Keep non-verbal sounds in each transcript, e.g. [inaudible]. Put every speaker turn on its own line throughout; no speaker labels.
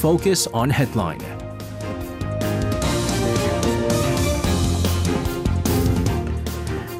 Focus on Headline.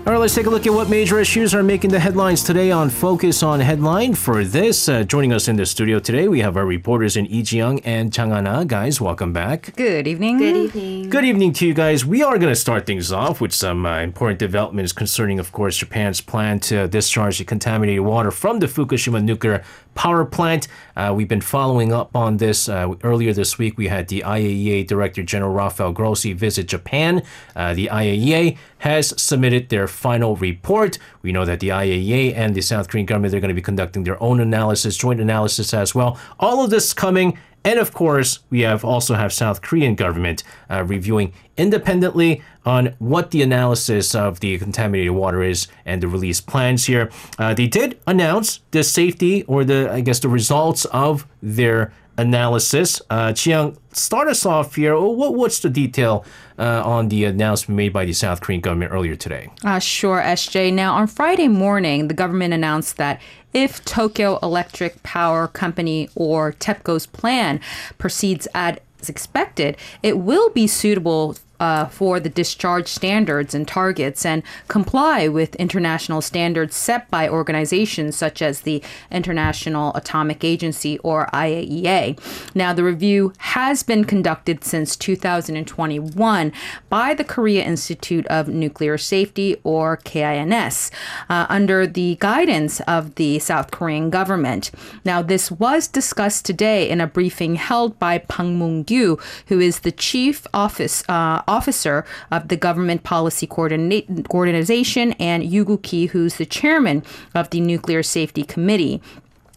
All right, let's take a look at what major issues are making the headlines today on Focus on Headline. For this, uh, joining us in the studio today, we have our reporters in Lee Ji-young and Changana. Guys, welcome back.
Good evening.
Good evening.
Good evening to you guys. We are going to start things off with some uh, important developments concerning, of course, Japan's plan to discharge the contaminated water from the Fukushima nuclear power plant. Uh, we've been following up on this. Uh, earlier this week, we had the IAEA Director General Rafael Grossi visit Japan. Uh, the IAEA has submitted their final report. We know that the IAEA and the South Korean government they're going to be conducting their own analysis, joint analysis as well. All of this coming and of course, we have also have South Korean government uh, reviewing independently on what the analysis of the contaminated water is and the release plans here. Uh, they did announce the safety or the I guess the results of their analysis. Uh, Chiang, start us off here. What, what's the detail uh, on the announcement made by the South Korean government earlier today?
Uh, sure, SJ. Now, on Friday morning, the government announced that if Tokyo Electric Power Company or TEPCO's plan proceeds as expected, it will be suitable uh, for the discharge standards and targets and comply with international standards set by organizations such as the International Atomic Agency or IAEA. Now, the review has been conducted since 2021 by the Korea Institute of Nuclear Safety or KINS uh, under the guidance of the South Korean government. Now, this was discussed today in a briefing held by Pang Mung-gyu, who is the chief office uh, officer of the Government Policy Coordinate, Organization, and Yoo Guk-hee, who's the chairman of the Nuclear Safety Committee.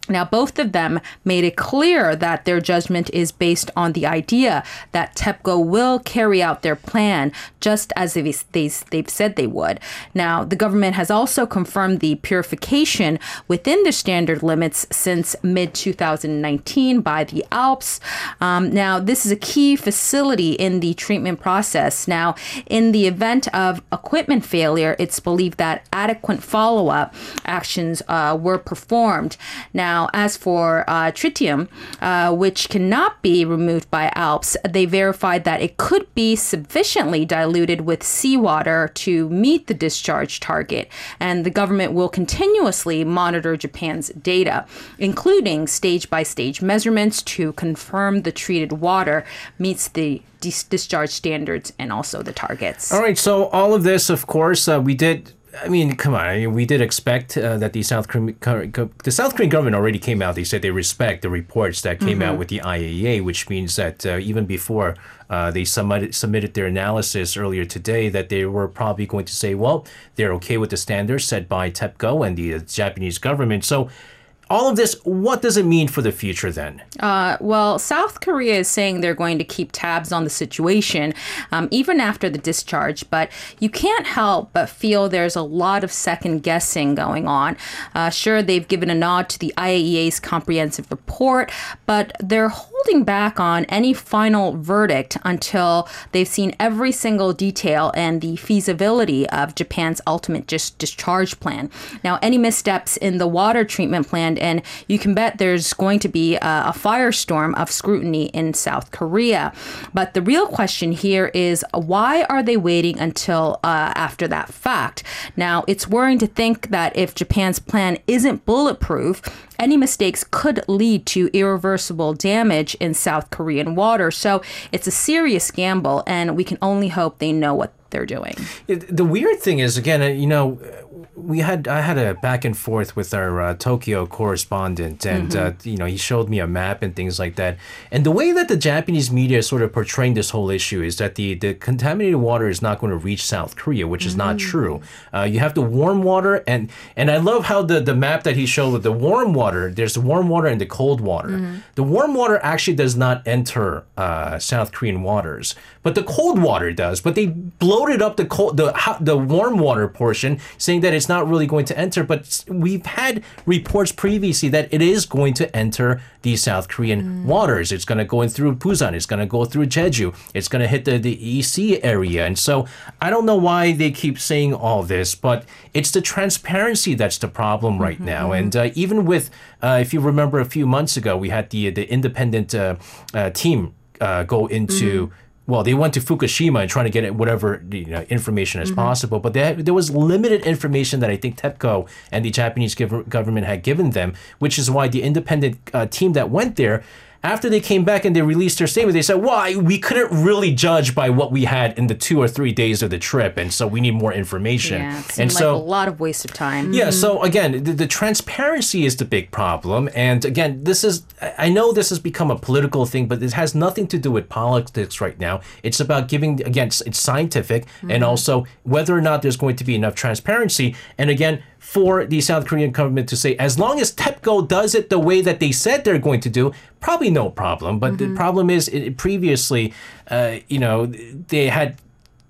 Now, both of them made it clear that their judgment is based on the idea that TEPCO will carry out their plan just as they've said they would. Now, the government has also confirmed the purification within the standard limits since mid 2019 by the ALPS. Um, now, this is a key facility in the treatment process. Now, in the event of equipment failure, it's believed that adequate follow up actions uh, were performed. Now, now, as for uh, tritium, uh, which cannot be removed by ALPS, they verified that it could be sufficiently diluted with seawater to meet the discharge target. And the government will continuously monitor Japan's data, including stage by stage measurements to confirm the treated water meets the discharge standards and also the targets.
All right, so all of this, of course, uh, we did I mean, come on. I mean, we did expect uh, that the South Korean the South Korean government already came out. They said they respect the reports that came mm-hmm. out with the IAEA, which means that uh, even before uh, they submitted submitted their analysis earlier today, that they were probably going to say, well, they're okay with the standards set by TEPCO and the uh, Japanese government. So all of this, what does it mean for the future then?
Uh, well, South Korea is saying they're going to keep tabs on the situation um, even after the discharge, but you can't help but feel there's a lot of second guessing going on. Uh, sure, they've given a nod to the IAEA's comprehensive report, but they're holding back on any final verdict until they've seen every single detail and the feasibility of Japan's ultimate dis- discharge plan. Now, any missteps in the water treatment plan and you can bet there's going to be a, a firestorm of scrutiny in South Korea. But the real question here is why are they waiting until uh, after that fact? Now, it's worrying to think that if Japan's plan isn't bulletproof, any mistakes could lead to irreversible damage in South Korean water. So it's a serious gamble, and we can only hope they know what they're doing.
The weird thing is, again, uh, you know, we had I had a back and forth with our uh, Tokyo correspondent, and mm-hmm. uh, you know he showed me a map and things like that. And the way that the Japanese media is sort of portraying this whole issue is that the the contaminated water is not going to reach South Korea, which is mm-hmm. not true. Uh, you have the warm water, and and I love how the the map that he showed with the warm water. There's the warm water and the cold water. Mm-hmm. The warm water actually does not enter uh, South Korean waters, but the cold water does. But they blow loaded up the cold, the the warm water portion, saying that it's not really going to enter. But we've had reports previously that it is going to enter the South Korean waters. It's going to go in through Busan. It's going to go through Jeju. It's going to hit the, the EC area. And so I don't know why they keep saying all this, but it's the transparency that's the problem right now. And uh, even with, uh, if you remember a few months ago, we had the the independent uh, uh, team uh, go into. Well, they went to Fukushima and trying to get whatever you know, information as possible, but they, there was limited information that I think TEPCO and the Japanese gov- government had given them, which is why the independent uh, team that went there, after they came back and they released their statement, they said, "Why we couldn't really judge by what we had in the two or three days of the trip, and so we need more information."
Yeah,
and
like
so
a lot of waste of time.
yeah, so mm-hmm. again, the, the transparency is the big problem. And again, this is, I know this has become a political thing, but it has nothing to do with politics right now. It's about giving, again, it's, it's scientific and mm-hmm. also whether or not there's going to be enough transparency. And again, for the South Korean government to say, as long as TEPCO does it the way that they said they're going to do, probably no problem. But the problem is, it, previously, uh, you know, they had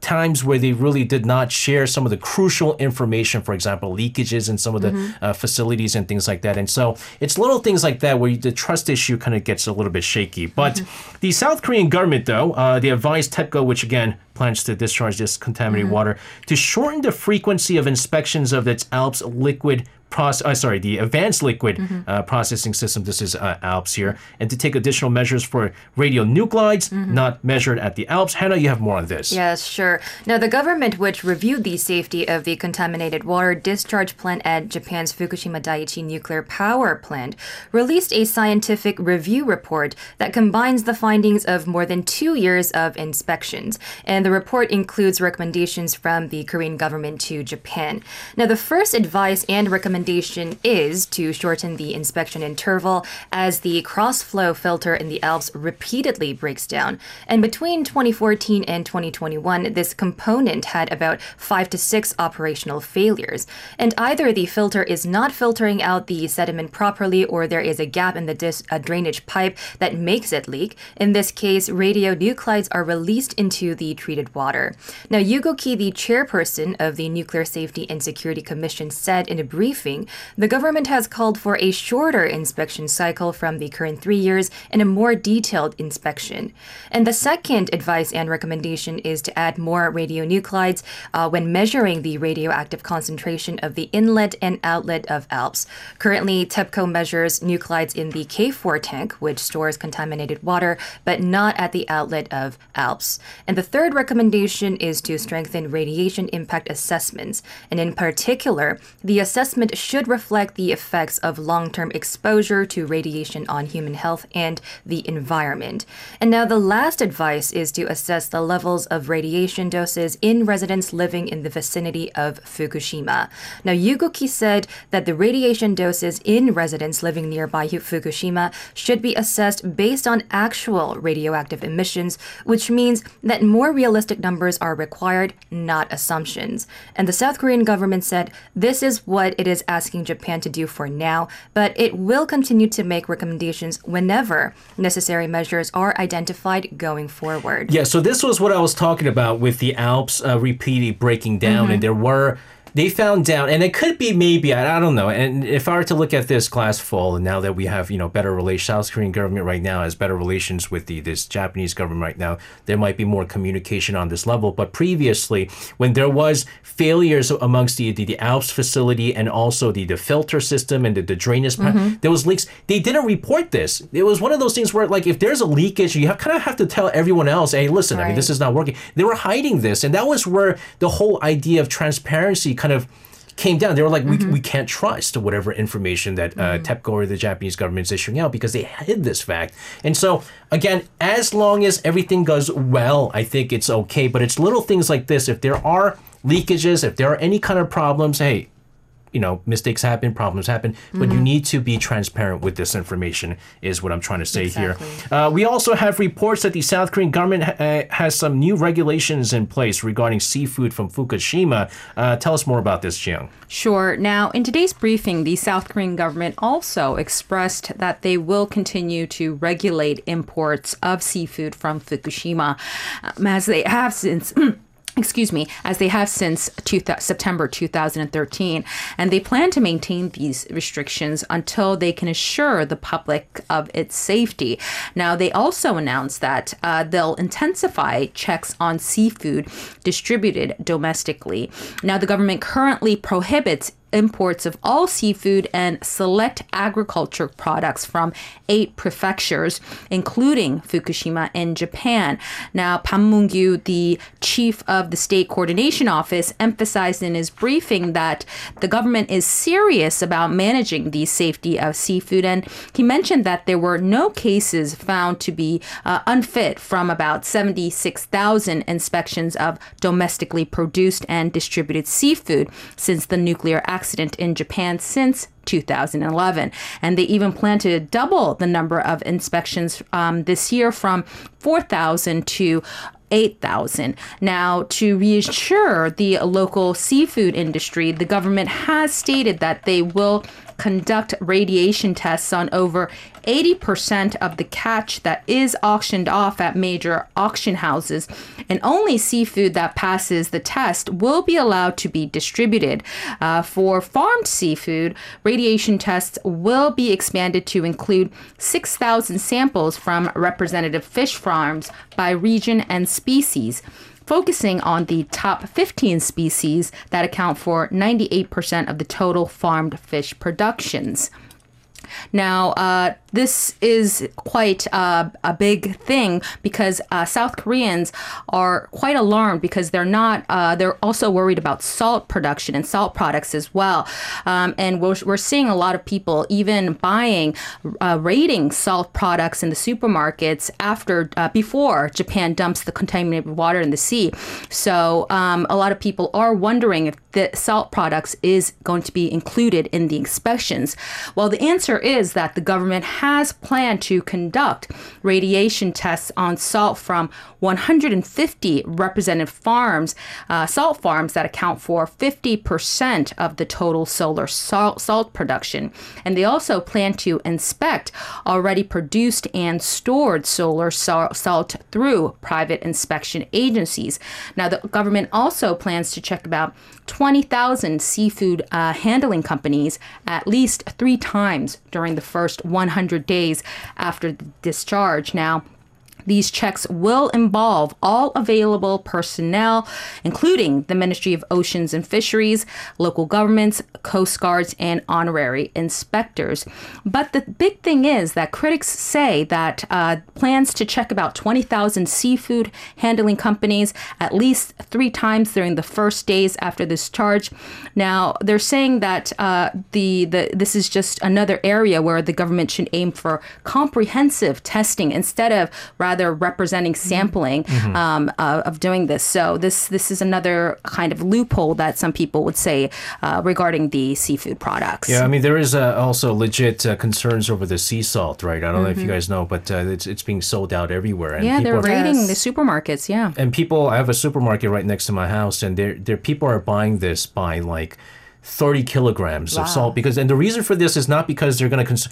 times where they really did not share some of the crucial information, for example, leakages in some of the uh, facilities and things like that. And so it's little things like that where the trust issue kind of gets a little bit shaky. But the South Korean government, though, uh, they advised TEPCO, which again plans to discharge this contaminated water, to shorten the frequency of inspections of its ALPS liquid. Proce- uh, sorry, the advanced liquid uh, processing system. This is uh, ALPS here, and to take additional measures for radionuclides not measured at the ALPS. Hannah, you have more on this.
Yes, sure. Now, the government, which reviewed the safety of the contaminated water discharge plant at Japan's Fukushima Daiichi nuclear power plant, released a scientific review report that combines the findings of more than two years of inspections. And the report includes recommendations from the Korean government to Japan. Now, the first advice and recommendation is to shorten the inspection interval as the cross flow filter in the ALPS repeatedly breaks down. And between 2014 and 2021, this component had about five to six operational failures. And either the filter is not filtering out the sediment properly or there is a gap in the dis- drainage pipe that makes it leak. In this case, radionuclides are released into the treated water. Now, Yoo Guk-hee, the chairperson of the Nuclear Safety and Security Commission, said in a briefing the government has called for a shorter inspection cycle from the current three years and a more detailed inspection. And the second advice and recommendation is to add more radionuclides uh, when measuring the radioactive concentration of the inlet and outlet of ALPS. Currently, TEPCO measures nuclides in the K4 tank, which stores contaminated water, but not at the outlet of ALPS. And the third recommendation is to strengthen radiation impact assessments. And in particular, the assessment should reflect the effects of long term exposure to radiation on human health and the environment. And now, the last advice is to assess the levels of radiation doses in residents living in the vicinity of Fukushima. Now, Yoo Guk-hee said that the radiation doses in residents living nearby Fukushima should be assessed based on actual radioactive emissions, which means that more realistic numbers are required, not assumptions. And the South Korean government said this is what it is asking Japan to do for now, but it will continue to make recommendations whenever necessary measures are identified going forward.
Yeah, so this was what I was talking about with the ALPS uh, repeatedly breaking down, and there were they found down, and it could be maybe I, I don't know. And if I were to look at this glass full, and now that we have you know better relations, South Korean government right now has better relations with the this Japanese government right now, there might be more communication on this level. But previously, when there was failures amongst the the, the ALPS facility and also the the filter system and the, the drainage, pipe, mm-hmm. there was leaks. They didn't report this. It was one of those things where like if there's a leakage, you have, kind of have to tell everyone else, hey, listen, I mean this is not working. They were hiding this, and that was where the whole idea of transparency kind of came down. They were like, we, we can't trust whatever information that uh, TEPCO or the Japanese government is issuing out because they hid this fact. And so, again, as long as everything goes well, I think it's okay. But it's little things like this. If there are leakages, if there are any kind of problems, hey, you know, mistakes happen, problems happen, but you need to be transparent with this information, is what I'm trying to say here. Uh, we also have reports that the South Korean government uh, has some new regulations in place regarding seafood from Fukushima. Uh, tell us more about this, Jiang.
Sure. Now, in today's briefing, the South Korean government also expressed that they will continue to regulate imports of seafood from Fukushima, um, as they have since. [clears throat] excuse me, as they have since two th- September 2013. And they plan to maintain these restrictions until they can assure the public of its safety. Now, they also announced that uh, they'll intensify checks on seafood distributed domestically. Now, the government currently prohibits imports of all seafood and select agriculture products from eight prefectures, including Fukushima in Japan. Now, Pan the chief of the State Coordination Office, emphasized in his briefing that the government is serious about managing the safety of seafood, and he mentioned that there were no cases found to be uh, unfit from about 76,000 inspections of domestically produced and distributed seafood since the nuclear accident accident in Japan since 2011. And they even plan to double the number of inspections um, this year from 4,000 to 8,000. Now, to reassure the local seafood industry, the government has stated that they will conduct radiation tests on over 80% of the catch that is auctioned off at major auction houses, and only seafood that passes the test will be allowed to be distributed. Uh, for farmed seafood, radiation tests will be expanded to include 6,000 samples from representative fish farms by region and species focusing on the top 15 species that account for 98% of the total farmed fish productions. Now, uh, this is quite uh, a big thing because uh, South Koreans are quite alarmed because they're not, uh, they're also worried about salt production and salt products as well. Um, and we're, we're seeing a lot of people even buying, uh, raiding salt products in the supermarkets after, uh, before Japan dumps the contaminated water in the sea. So um, a lot of people are wondering if the salt products is going to be included in the inspections. Well, the answer is that the government has planned to conduct radiation tests on salt from 150 representative farms, uh, salt farms that account for 50% of the total solar salt, salt production. And they also plan to inspect already produced and stored solar salt through private inspection agencies. Now, the government also plans to check about 20,000 seafood uh, handling companies at least three times during the first 100 days after the discharge. Now, these checks will involve all available personnel, including the Ministry of Oceans and Fisheries, local governments, coast guards, and honorary inspectors. But the big thing is that critics say that uh, plans to check about 20,000 seafood handling companies at least three times during the first days after this charge. Now, they're saying that uh, the, the this is just another area where the government should aim for comprehensive testing instead of rather rather representing sampling mm-hmm. um, uh, of doing this. So this this is another kind of loophole that some people would say uh, regarding the seafood products.
Yeah, I mean there is uh, also legit uh, concerns over the sea salt, right? I don't mm-hmm. know if you mm-hmm. guys know, but uh, it's it's being sold out everywhere.
And yeah, they're raiding yes. the supermarkets. Yeah,
and people. I have a supermarket right next to my house, and there there people are buying this by like 30 kilograms wow. of salt because and the reason for this is not because they're going to cons-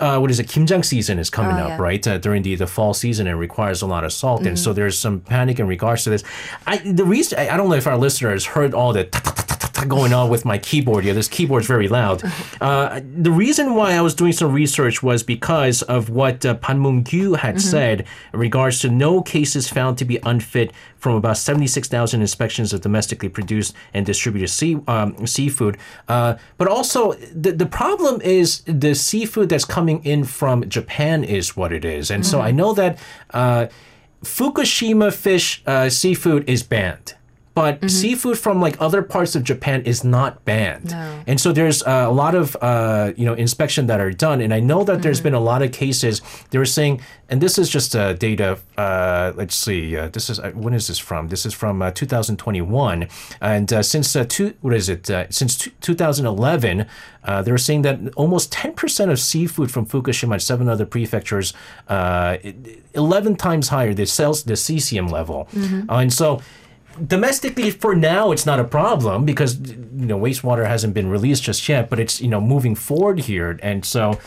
uh, what is it kimjang season is coming oh, up yeah. right uh, during the, the fall season and requires a lot of salt mm-hmm. and so mm-hmm. there's some panic in regards to this I, the reason I, I don't know if our listeners heard all the going on with my keyboard here this keyboard's very loud [laughs] uh, the reason why I was doing some research was because of what uh, Pan Moon-gyu had mm-hmm. said in regards to no cases found to be unfit from about 76,000 inspections of domestically produced and distributed sea, um, seafood. Uh, but also, the, the problem is the seafood that's coming in from Japan is what it is. And mm-hmm. so I know that uh, Fukushima fish uh, seafood is banned but mm-hmm. seafood from like other parts of Japan is not banned. No. And so there's uh, a lot of uh, you know inspection that are done, and I know that mm-hmm. there's been a lot of cases. They were saying, and this is just uh, data. Uh, let's see, uh, this is uh, when is this from? This is from 2021, and since two, what is it? since t- 2011, they were saying that almost 10% of seafood from Fukushima and seven other prefectures, 11 times higher the cells the cesium level, mm-hmm. and so domestically for now it's not a problem because you know wastewater hasn't been released just yet but it's you know moving forward here. And so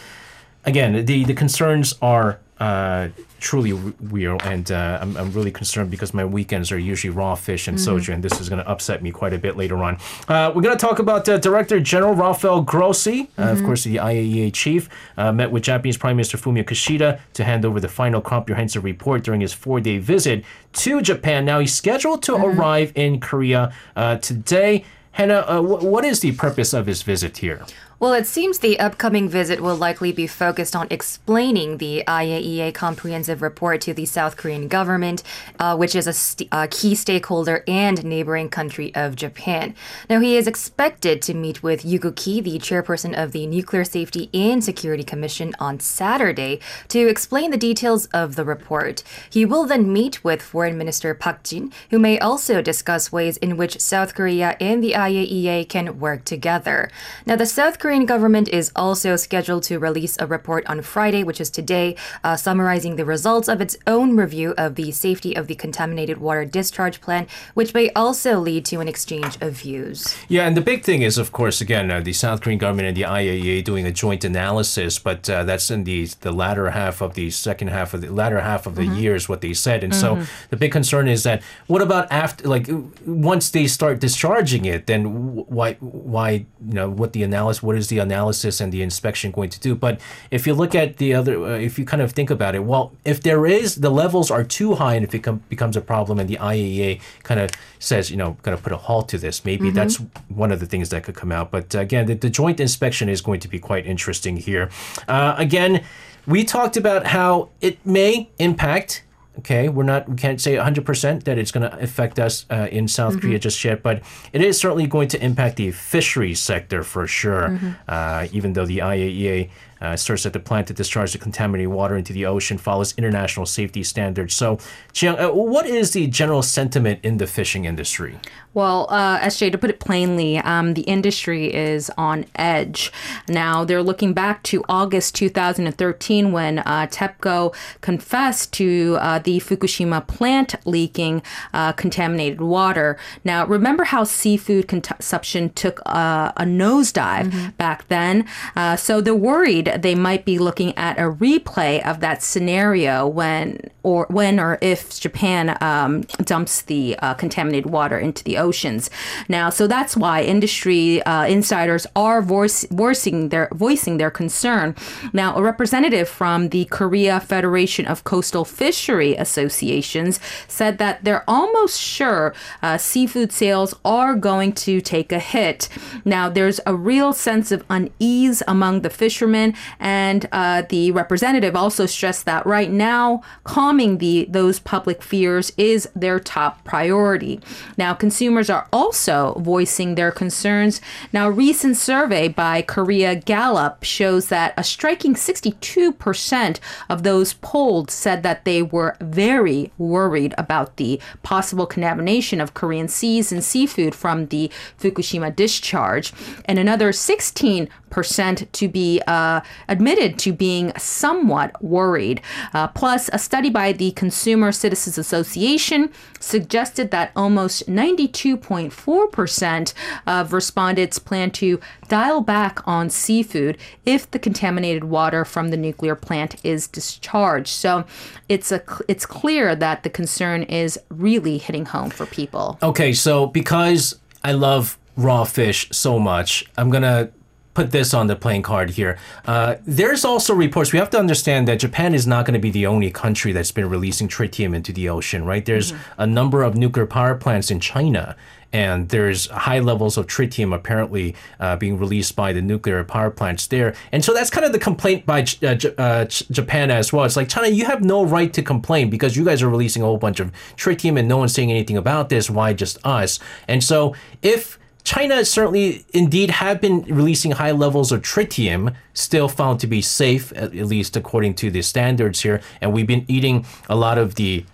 again the the concerns are uh, truly real, and uh, I'm, I'm really concerned because my weekends are usually raw fish and soju, and this is going to upset me quite a bit later on. Uh, we're going to talk about uh, Director General Rafael Grossi, uh, of course, the IAEA chief, uh, met with Japanese Prime Minister Fumio Kishida to hand over the final comprehensive report during his four-day visit to Japan. Now he's scheduled to arrive in Korea uh, today. Hannah, uh, wh- what is the purpose of his visit here?
Well, it seems the upcoming visit will likely be focused on explaining the IAEA comprehensive report to the South Korean government, uh, which is a, st- a key stakeholder and neighboring country of Japan. Now, he is expected to meet with Yoo Guk-hee, the chairperson of the Nuclear Safety and Security Commission, on Saturday to explain the details of the report. He will then meet with Foreign Minister Park Jin, who may also discuss ways in which South Korea and the IAEA can work together. Now, the South government is also scheduled to release a report on Friday, which is today, uh, summarizing the results of its own review of the safety of the contaminated water discharge plan, which may also lead to an exchange of views.
Yeah, and the big thing is, of course, again, uh, the South Korean government and the IAEA doing a joint analysis, but uh, that's in the the latter half of the second half of the latter half of the year is what they said, and so the big concern is that what about after, like, once they start discharging it, then why why you know what the analysis, what is the analysis and the inspection going to do? But if you look at the other, uh, if you kind of think about it, well, if there is the levels are too high and if it com- becomes a problem, and the IAEA kind of says, you know, going to put a halt to this, maybe that's one of the things that could come out. But uh, again, the, the joint inspection is going to be quite interesting here. Uh, again, we talked about how it may impact. Okay, we're not. We can't say 100% that it's going to affect us uh, in South Korea just yet, but it is certainly going to impact the fisheries sector for sure. Uh, even though the IAEA uh, asserts that the plant to discharge the contaminated water into the ocean follows international safety standards. So, Chiang, uh, what is the general sentiment in the fishing industry?
Well, uh, SJ, to put it plainly, um, the industry is on edge. Now, they're looking back to August 2013 when uh, TEPCO confessed to uh, the Fukushima plant leaking uh, contaminated water. Now, remember how seafood consumption took uh, a nosedive back then? Uh, so they're worried they might be looking at a replay of that scenario when or when or if Japan um, dumps the uh, contaminated water into the oceans. Now, so that's why industry uh, insiders are voice, voicing their voicing their concern. Now, a representative from the Korea Federation of Coastal Fishery Associations said that they're almost sure uh, seafood sales are going to take a hit. Now, there's a real sense of unease among the fishermen, and uh, the representative also stressed that right now, calming the those public fears is their top priority. Now, consumers are also voicing their concerns. Now, a recent survey by Korea Gallup shows that a striking 62% of those polled said that they were very worried about the possible contamination of Korean seas and seafood from the Fukushima discharge, and another 16 percent to be uh, admitted to being somewhat worried. Uh, plus, a study by the Consumer Citizens Association suggested that almost 92.4 percent of respondents plan to dial back on seafood if the contaminated water from the nuclear plant is discharged. So, it's a it's clear that the concern is really hitting home for people.
Okay, so because I love raw fish so much, I'm gonna put this on the playing card here. Uh, there's also reports. We have to understand that Japan is not going to be the only country that's been releasing tritium into the ocean, right? There's a number of nuclear power plants in China. And there's high levels of tritium apparently uh, being released by the nuclear power plants there. And so that's kind of the complaint by uh, J- uh, Japan as well. It's like, China, you have no right to complain because you guys are releasing a whole bunch of tritium and no one's saying anything about this. Why just us? And so if China certainly indeed have been releasing high levels of tritium, still found to be safe, at, least according to the standards here. And we've been eating a lot of the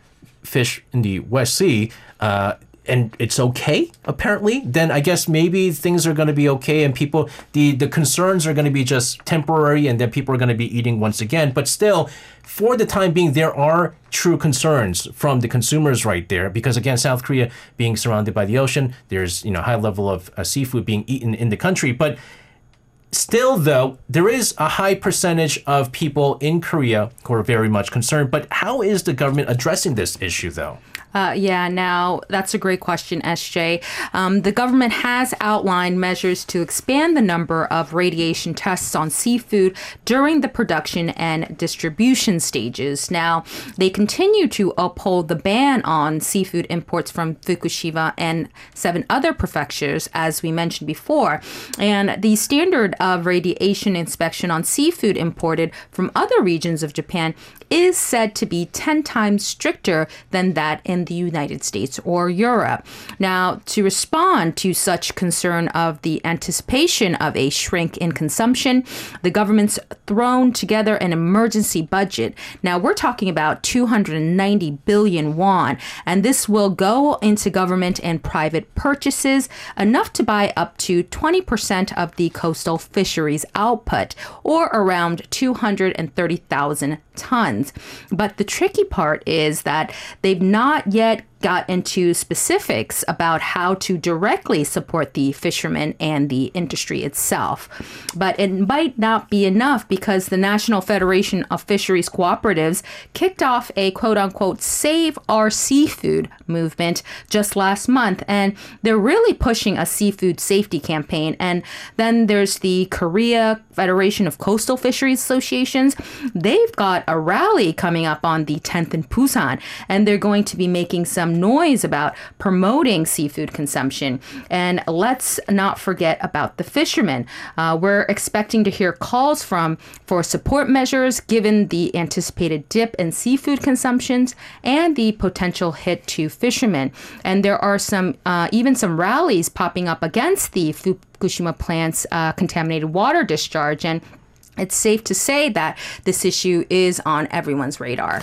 fish in the West Sea. Uh, and it's okay apparently then i guess maybe things are going to be okay and people the the concerns are going to be just temporary and then people are going to be eating once again but still for the time being there are true concerns from the consumers right there because again south korea being surrounded by the ocean there's you know high level of uh, seafood being eaten in the country but Still, though, there is a high percentage of people in Korea who are very much concerned. But how is the government addressing this issue, though?
Uh, yeah, now that's a great question, SJ. Um, the government has outlined measures to expand the number of radiation tests on seafood during the production and distribution stages. Now, they continue to uphold the ban on seafood imports from Fukushima and seven other prefectures, as we mentioned before. And the standard of radiation inspection on seafood imported from other regions of Japan is said to be 10 times stricter than that in the United States or Europe. Now, to respond to such concern of the anticipation of a shrink in consumption, the government's thrown together an emergency budget. Now, we're talking about 290 billion won, and this will go into government and private purchases, enough to buy up to 20% of the coastal fisheries output, or around 230,000 tons. But the tricky part is that they've not yet got into specifics about how to directly support the fishermen and the industry itself. But it might not be enough because the National Federation of Fisheries Cooperatives kicked off a quote unquote save our seafood movement just last month. And they're really pushing a seafood safety campaign. And then there's the Korea Federation of Coastal Fisheries Associations. They've got a rally coming up on the 10th in Busan, and they're going to be making some noise about promoting seafood consumption. And let's not forget about the fishermen. Uh, we're expecting to hear calls from for support measures given the anticipated dip in seafood consumptions and the potential hit to fishermen. And there are some uh, even some rallies popping up against the Fukushima plant's uh, contaminated water discharge and it's safe to say that this issue is on everyone's radar.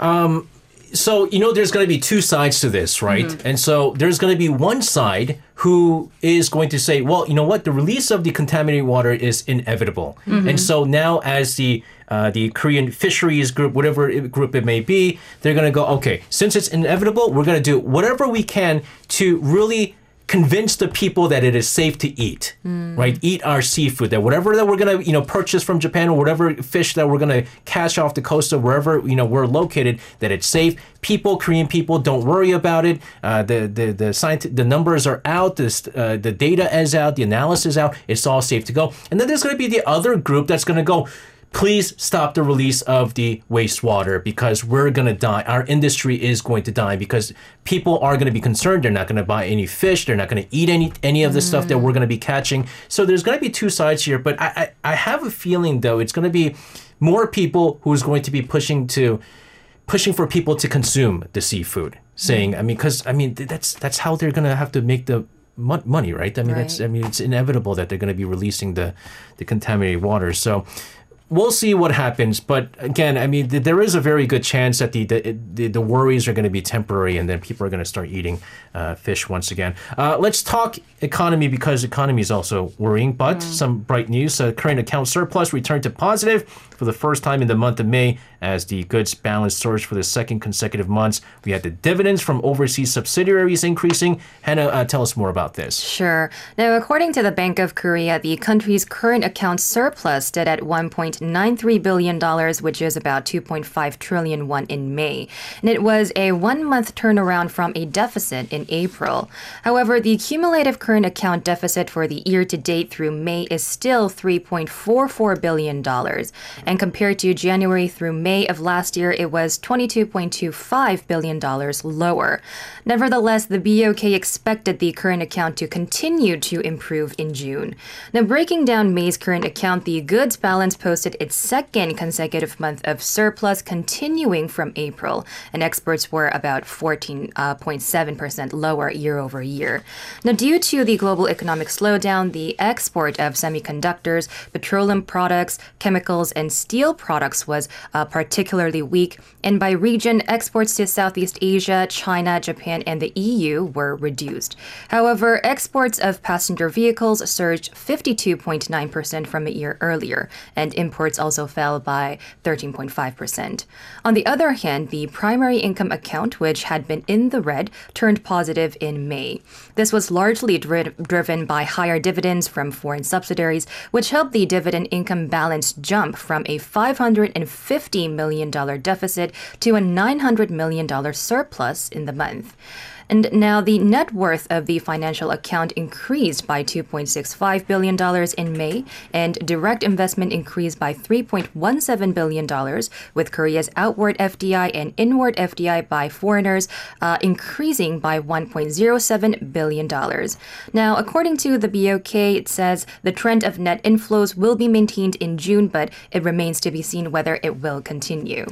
Um, so you know there's going to be two sides to this right mm-hmm. and so there's going to be one side who is going to say well you know what the release of the contaminated water is inevitable mm-hmm. and so now as the uh, the korean fisheries group whatever group it may be they're going to go okay since it's inevitable we're going to do whatever we can to really convince the people that it is safe to eat, mm. right? Eat our seafood. That whatever that we're gonna, you know, purchase from Japan or whatever fish that we're gonna catch off the coast of wherever you know we're located, that it's safe. People, Korean people, don't worry about it. Uh, the the the scientific, the numbers are out. This uh, the data is out. The analysis is out. It's all safe to go. And then there's gonna be the other group that's gonna go please stop the release of the wastewater because we're going to die. Our industry is going to die because people are going to be concerned. They're not going to buy any fish. They're not going to eat any any of the mm. stuff that we're going to be catching. So there's going to be two sides here. But I, I, I have a feeling though it's going to be more people who's going to be pushing to pushing for people to consume the seafood. Saying, mm. I mean, because I mean that's that's how they're going to have to make the money, right? I mean, right. that's I mean, it's inevitable that they're going to be releasing the the contaminated water. So we'll see what happens. But again, I mean, th- there is a very good chance that the the, the, the worries are going to be temporary, and then people are going to start eating uh, fish once again. Uh, let's talk economy because economy is also worrying. But mm. some bright news: uh, current account surplus returned to positive for the first time in the month of May as the goods balance surged for the second consecutive months. We had the dividends from overseas subsidiaries increasing. Hannah, uh, tell us more about this.
Sure. Now, according to the Bank of Korea, the country's current account surplus stood at 1.93 billion dollars, which is about 2.5 trillion won in May, and it was a one-month turnaround from a deficit in April. However, the cumulative current account deficit for the year-to-date through May is still 3.44 billion dollars, and compared to January through May of last year, it was $22.25 billion lower. Nevertheless, the BOK expected the current account to continue to improve in June. Now, breaking down May's current account, the goods balance posted its second consecutive month of surplus, continuing from April, and exports were about 14.7% uh, lower year over year. Now, due to the global economic slowdown, the export of semiconductors, petroleum products, chemicals, and steel products was uh, particularly weak, and by region, exports to Southeast Asia, China, Japan, and the EU were reduced. However, exports of passenger vehicles surged 52.9% from a year earlier, and imports also fell by 13.5%. On the other hand, the primary income account, which had been in the red, turned positive in May. This was largely dri- driven by higher dividends from foreign subsidiaries, which helped the dividend income balance jump from a $550 million deficit to a $900 million surplus in the month. And now the net worth of the financial account increased by $2.65 billion in May, and direct investment increased by $3.17 billion, with Korea's outward FDI and inward FDI by foreigners uh, increasing by $1.07 billion. Now, according to the BOK, it says the trend of net inflows will be maintained in June, but it remains to be seen whether it will continue.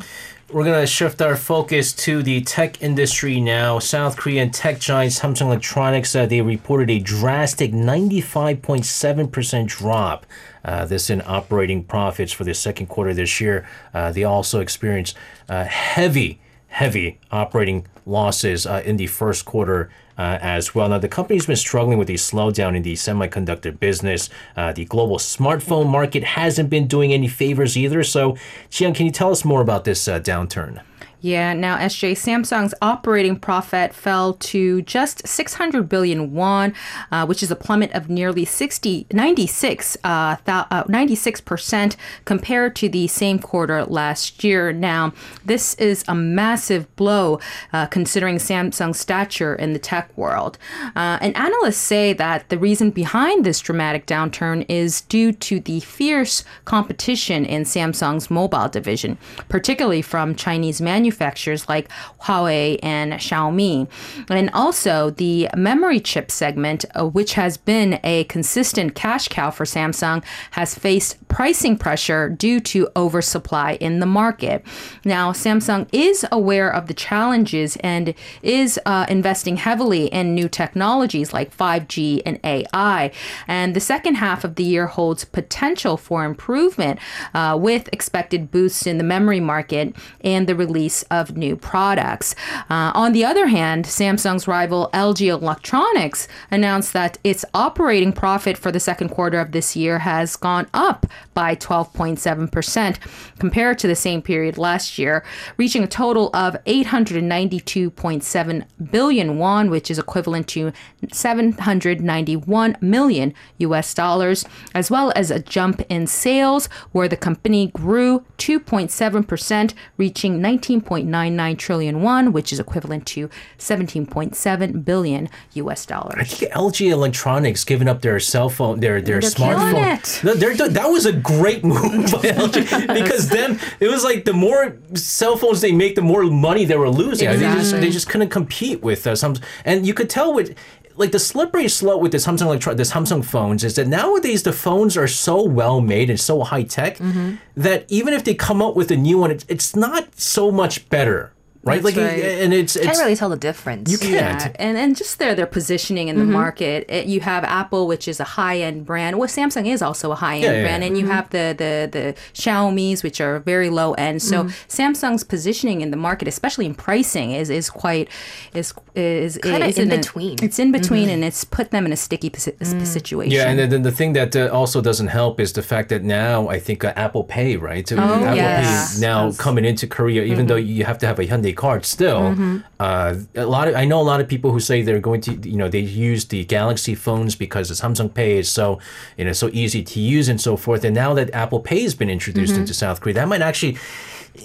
We're going to shift our focus to the tech industry now. South Korean tech giant Samsung Electronics, uh, they reported a drastic 95.7% drop. Uh, this in operating profits for the second quarter this year. Uh, they also experienced uh, heavy, heavy operating losses uh, in the first quarter uh, as well. Now, the company's been struggling with the slowdown in the semiconductor business. Uh, the global smartphone market hasn't been doing any favors either. So, Jian, can you tell us more about this uh, downturn?
Yeah, now SJ Samsung's operating profit fell to just 600 billion won, uh, which is a plummet of nearly 60, 96, uh, th- uh, 96% compared to the same quarter last year. Now, this is a massive blow uh, considering Samsung's stature in the tech world. Uh, and analysts say that the reason behind this dramatic downturn is due to the fierce competition in Samsung's mobile division, particularly from Chinese manufacturers manufacturers like Huawei and Xiaomi. And also the memory chip segment, uh, which has been a consistent cash cow for Samsung, has faced pricing pressure due to oversupply in the market. Now, Samsung is aware of the challenges and is uh, investing heavily in new technologies like 5G and AI. And the second half of the year holds potential for improvement uh, with expected boosts in the memory market and the release of new products. Uh, on the other hand, Samsung's rival LG Electronics announced that its operating profit for the second quarter of this year has gone up by 12.7% compared to the same period last year, reaching a total of 892.7 billion won, which is equivalent to 791 million US dollars, as well as a jump in sales where the company grew 2.7%, reaching 19. 1.99 trillion won, which is equivalent to 17.7 billion US dollars.
I think LG Electronics giving up their cell phone, their their
They're
smartphone. They're, they're, that was a great move by LG [laughs] because then it was like the more cell phones they make, the more money they were losing. They just they just couldn't compete with uh, some, and you could tell with. Like the slippery slope with this Samsung electro- this Samsung phones is that nowadays the phones are so well made and so high tech
Mm-hmm.
that even if they come up with a new one, it's, it's not so much better, right?
That's
like,
right.
and it's it's
Can't really tell the difference.
you can't.
Yeah, and and just their their positioning in the mm-hmm. market. It, you have Apple, which is a high end brand. Well, Samsung is also a high end
Yeah, yeah,
brand,
yeah.
and you mm-hmm. have the the the Xiaomi's, which are very low end. So mm-hmm. Samsung's positioning in the market, especially in pricing, is is quite is is
Kinda
is
in
a-
between.
It's in between, and it's put them in a sticky posi- mm. situation.
Yeah, and then, then the thing that uh, also doesn't help is the fact that now I think uh, Apple Pay, right? So Apple
Oh, yes.
Pay now coming into Korea, even though you have to have a Hyundai card still. Uh, a lot of I know a lot of people who say they're going to, you know, they use the Galaxy phones because the Samsung Pay is so, you know, so easy to use and so forth. And now that Apple Pay has been introduced into South Korea, that might actually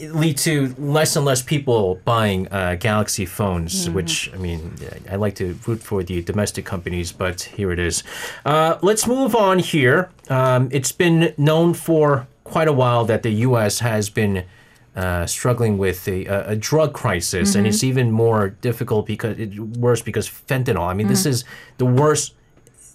lead to less and less people buying uh, Galaxy phones, which I mean, I like to root for the domestic companies, but here it is. Uh, let's move on here. Um, it's been known for quite a while that the U.S. has been. Uh, struggling with a, a a drug crisis, and it's even more difficult because it worse because fentanyl. I mean, this is the worst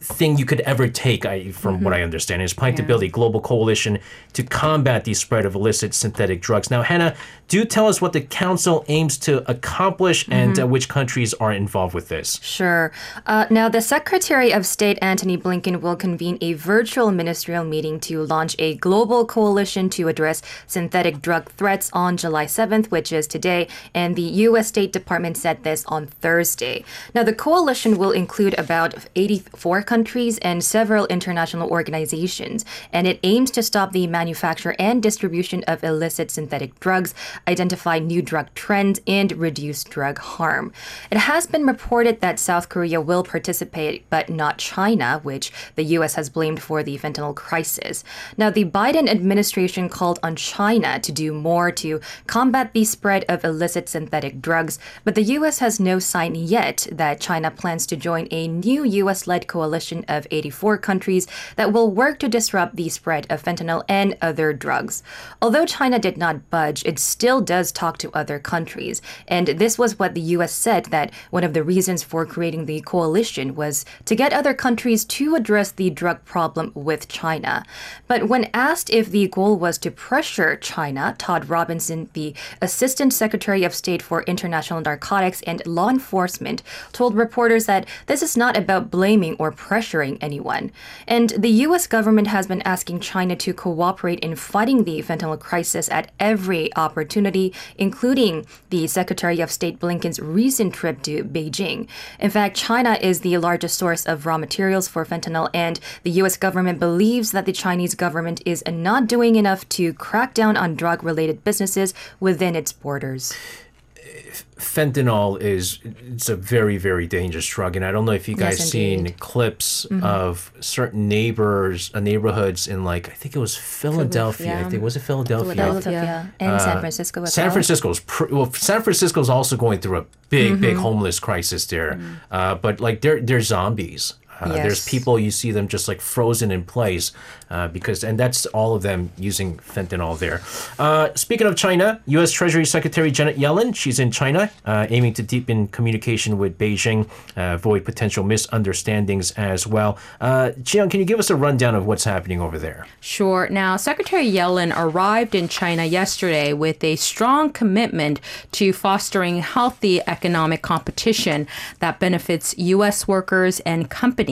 thing you could ever take, I, from what I understand, is planning to build a global coalition to combat the spread of illicit synthetic drugs. Now, Hannah, do tell us what the council aims to accomplish and uh, which countries are involved with this.
Sure. Uh, now, the Secretary of State Antony Blinken will convene a virtual ministerial meeting to launch a global coalition to address synthetic drug threats on July 7th, which is today, and the U.S. State Department said this on Thursday. Now, the coalition will include about 84 countries and several international organizations, and it aims to stop the manufacture and distribution of illicit synthetic drugs, identify new drug trends, and reduce drug harm. It has been reported that South Korea will participate, but not China, which the U.S. has blamed for the fentanyl crisis. Now, the Biden administration called on China to do more to combat the spread of illicit synthetic drugs, but the U.S. has no sign yet that China plans to join a new U.S. led coalition of 84 countries that will work to disrupt the spread of fentanyl and other drugs. Although China did not budge, it still does talk to other countries. And this was what the U.S. said that one of the reasons for creating the coalition was to get other countries to address the drug problem with China. But when asked if the goal was to pressure China, Todd Robinson, the Assistant Secretary of State for International Narcotics and Law Enforcement, told reporters that this is not about blaming or pressuring anyone. And the U.S. government has been asking China to cooperate in fighting the fentanyl crisis at every opportunity, including the Secretary of State Blinken's recent trip to Beijing. In fact, China is the largest source of raw materials for fentanyl, and the U.S. government believes that the Chinese government is not doing enough to crack down on drug related businesses within its borders.
Fentanyl is it's a very very dangerous drug and i don't know if you guys
Yes,
seen
indeed.
clips of certain neighbors uh, neighborhoods in like i think it was philadelphia i
yeah.
think was it philadelphia,
Philadelphia and San Francisco as
San
well.
Francisco is pr- well. San Francisco is also going through a big, big homeless crisis there. Uh, but like they're they're zombies. Uh, There's people you see them just like frozen in place uh, because, and that's all of them using fentanyl there. Uh, speaking of China, U.S. Treasury Secretary Janet Yellen, she's in China, uh, aiming to deepen communication with Beijing, uh, avoid potential misunderstandings as well. Uh, Jian, can you give us a rundown of what's happening over there?
Sure. Now, Secretary Yellen arrived in China yesterday with a strong commitment to fostering healthy economic competition that benefits U.S. workers and companies,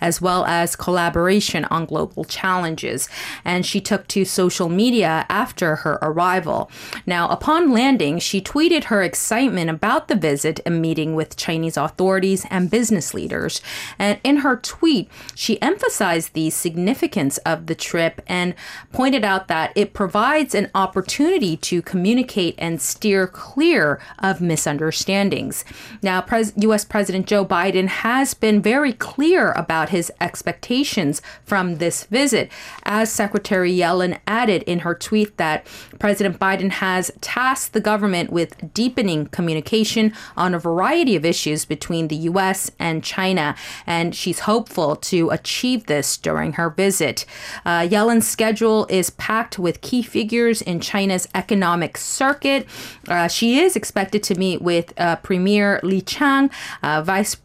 as well as collaboration on global challenges. And she took to social media after her arrival. Now, upon landing, she tweeted her excitement about the visit and meeting with Chinese authorities and business leaders. And in her tweet, she emphasized the significance of the trip and pointed out that it provides an opportunity to communicate and steer clear of misunderstandings. Now, Pres- U.S. President Joe Biden has been very clear about his expectations from this visit, as Secretary Yellen added in her tweet that President Biden has tasked the government with deepening communication on a variety of issues between the U.S. and China, and she's hopeful to achieve this during her visit. Uh, Yellen's schedule is packed with key figures in China's economic circuit. Uh, she is expected to meet with uh, Premier Li Qiang, uh, Vice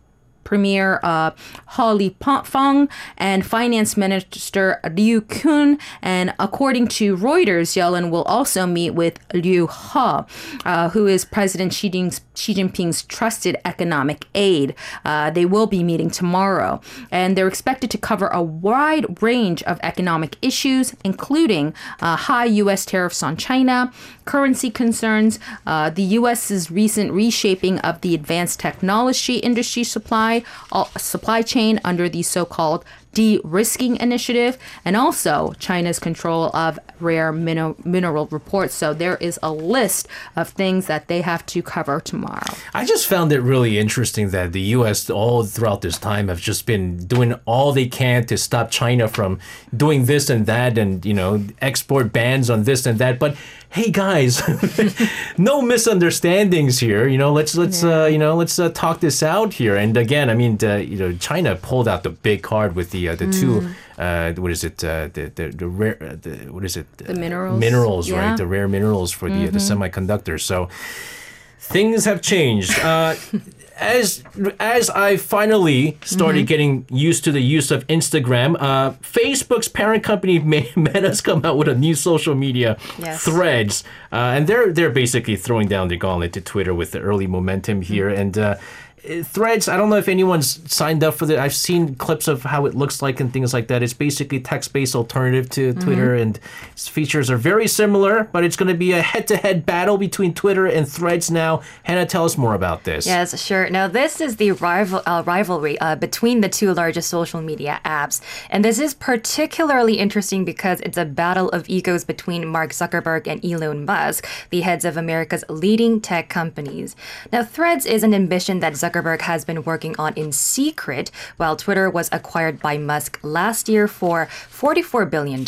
Premier uh, He Lifeng and Finance Minister Liu Kun. And according to Reuters, Yellen will also meet with Liu He, uh, who is President Xi, Jinping's, Xi Jinping's trusted economic aide. Uh, they will be meeting tomorrow. And they're expected to cover a wide range of economic issues, including uh, high U.S. tariffs on China, currency concerns, uh, the U.S.'s recent reshaping of the advanced technology industry supply uh, supply chain under the so-called de-risking initiative, and also China's control of rare mino- mineral reports. So there is a list of things that they have to cover tomorrow.
I just found it really interesting that the U.S. all throughout this time have just been doing all they can to stop China from doing this and that, and you know, export bans on this and that. But hey, guys, [laughs] no misunderstandings here. You know, let's let's uh, you know let's uh, talk this out here. And again, I mean, uh, you know, China pulled out the big card with the uh, the two. Uh, what is it? Uh, the the the rare. Uh, the, what is it? The
minerals?
Minerals,
Yeah.
right? The rare minerals for the uh, the semiconductors. So things have changed. Uh, as as I finally started getting used to the use of Instagram, uh, Facebook's parent company [laughs] Meta's come out with a new social media
Yes.
Threads, uh, and they're they're basically throwing down the gauntlet to Twitter with the early momentum here, and. Uh, Threads, I don't know if anyone's signed up for that. I've seen clips of how it looks like and things like that. It's basically text-based alternative to Twitter, and its features are very similar. But it's going to be a head-to-head battle between Twitter and Threads now. Hannah, tell us more about this.
Yes, sure. Now, this is the rival uh, rivalry uh, between the two largest social media apps, and this is particularly interesting because it's a battle of egos between Mark Zuckerberg and Elon Musk, the heads of America's leading tech companies. Now, Threads is an ambition that Zuckerberg has been working on in secret, while Twitter was acquired by Musk last year for $44 billion.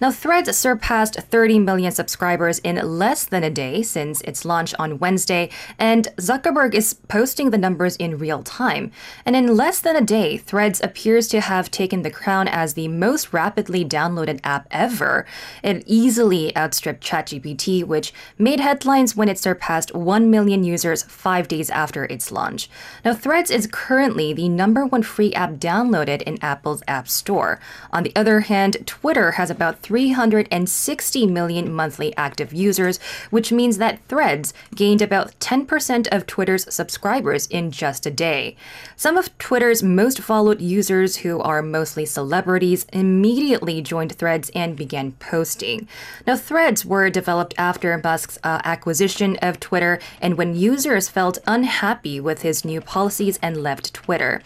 Now, Threads surpassed 30 million subscribers in less than a day since its launch on Wednesday, and Zuckerberg is posting the numbers in real time. And in less than a day, Threads appears to have taken the crown as the most rapidly downloaded app ever. It easily outstripped ChatGPT, which made headlines when it surpassed 1 million users five days after its launch. Now, Threads is currently the number one free app downloaded in Apple's App Store. On the other hand, Twitter has about 360 million monthly active users, which means that Threads gained about 10% of Twitter's subscribers in just a day. Some of Twitter's most followed users, who are mostly celebrities, immediately joined Threads and began posting. Now, Threads were developed after Musk's uh, acquisition of Twitter and when users felt unhappy with his new policies and left Twitter.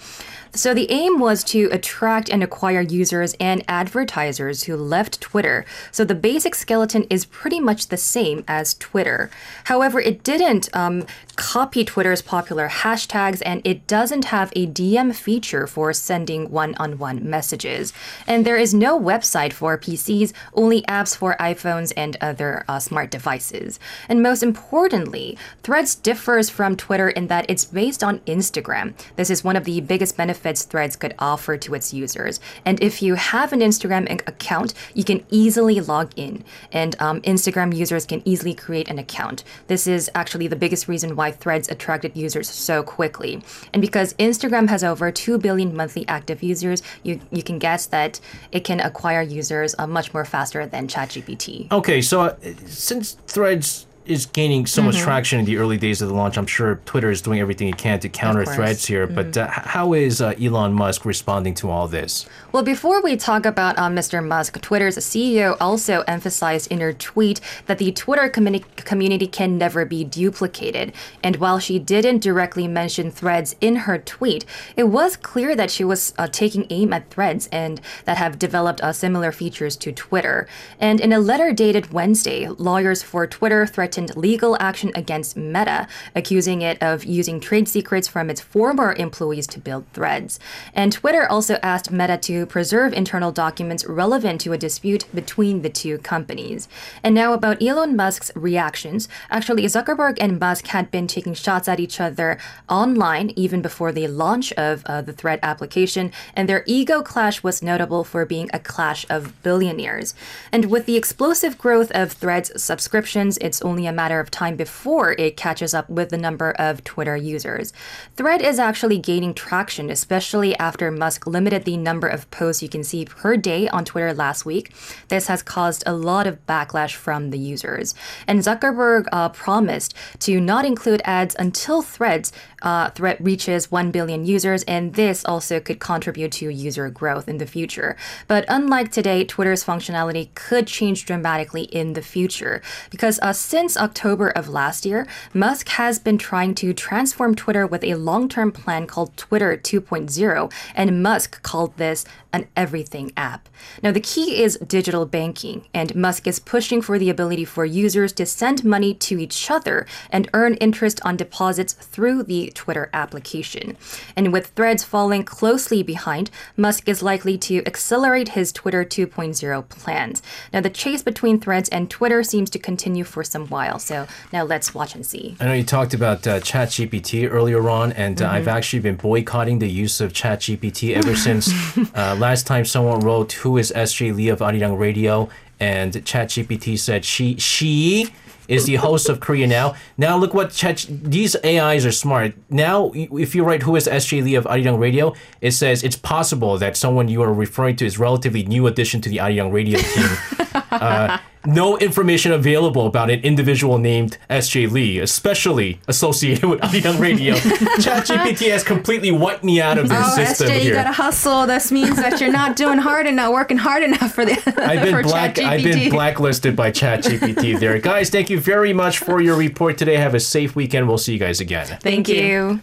So the aim was to attract and acquire users and advertisers who left Twitter. So the basic skeleton is pretty much the same as Twitter. However, it didn't um, copy Twitter's popular hashtags and it doesn't have a DM feature for sending one-on-one messages. And there is no website for PCs, only apps for iPhones and other uh, smart devices. And most importantly, Threads differs from Twitter in that it's based on Instagram. This is one of the biggest benefits Threads could offer to its users. And if you have an Instagram account, you can easily log in. And um, Instagram users can easily create an account. This is actually the biggest reason why Threads attracted users so quickly. And because Instagram has over 2 billion monthly active users, you, you can guess that it can acquire users uh, much more faster than ChatGPT.
Okay, so uh, since Threads is gaining so
Mm-hmm.
much traction in the early days of the launch, I'm sure Twitter is doing everything it can to counter. Threads here. But uh, how is uh, Elon Musk responding to all this?
Well, before we talk about uh, Mr. Musk, Twitter's CEO also emphasized in her tweet that the Twitter communi- community can never be duplicated. And while she didn't directly mention threads in her tweet, it was clear that she was uh, taking aim at threads and that have developed uh, similar features to Twitter. And in a letter dated Wednesday, lawyers for Twitter threatened legal action against Meta, accusing it of using trade secrets from its former employees to build threads. And Twitter also asked Meta to preserve internal documents relevant to a dispute between the two companies. And now about Elon Musk's reactions. Actually, Zuckerberg and Musk had been taking shots at each other online even before the launch of uh, the Thread application, and their ego clash was notable for being a clash of billionaires. And with the explosive growth of Thread's subscriptions, it's only a matter of time before it catches up with the number of Twitter users. Thread is actually gaining traction, especially after Musk limited the number of posts you can see per day on Twitter last week. This has caused a lot of backlash from the users. And Zuckerberg uh, promised to not include ads until Threads uh, reaches 1 billion users, and this also could contribute to user growth in the future. But unlike today, Twitter's functionality could change dramatically in the future because uh, since October of last year, Musk has been trying to transform Twitter with a long term plan called Twitter 2.0, and Musk called this an everything app. Now, the key is digital banking, and Musk is pushing for the ability for users to send money to each other and earn interest on deposits through the Twitter application. And with threads falling closely behind, Musk is likely to accelerate his Twitter 2.0 plans. Now, the chase between threads and Twitter seems to continue for some while, so now let's watch and see.
I know you talked about uh, ChatGPT earlier on, and uh, I've
Mm-hmm.
actually been boycotting the use of ChatGPT ever since [laughs] uh, last time someone wrote, "Who is SJ Lee of Arirang Radio?" and ChatGPT said, "She she is the host of Korea Now. Now look what Chat, these AIs are smart. Now if you write who is SJ Lee of Arirang Radio, it says it's possible that someone you are referring to is relatively new addition to the Arirang Radio team. [laughs] uh, no information available about an individual named SJ Lee, especially associated with [laughs] Arirang Radio. [laughs] ChatGPT has completely wiped me out of their
Oh,
system
SJ, you gotta hustle. This means that you're not doing hard enough, working hard enough for the. [laughs]
I've been
for
black. I've been blacklisted by ChatGPT. there, guys. Thank you very much for your report today. Have a safe weekend. We'll see you guys again.
Thank you.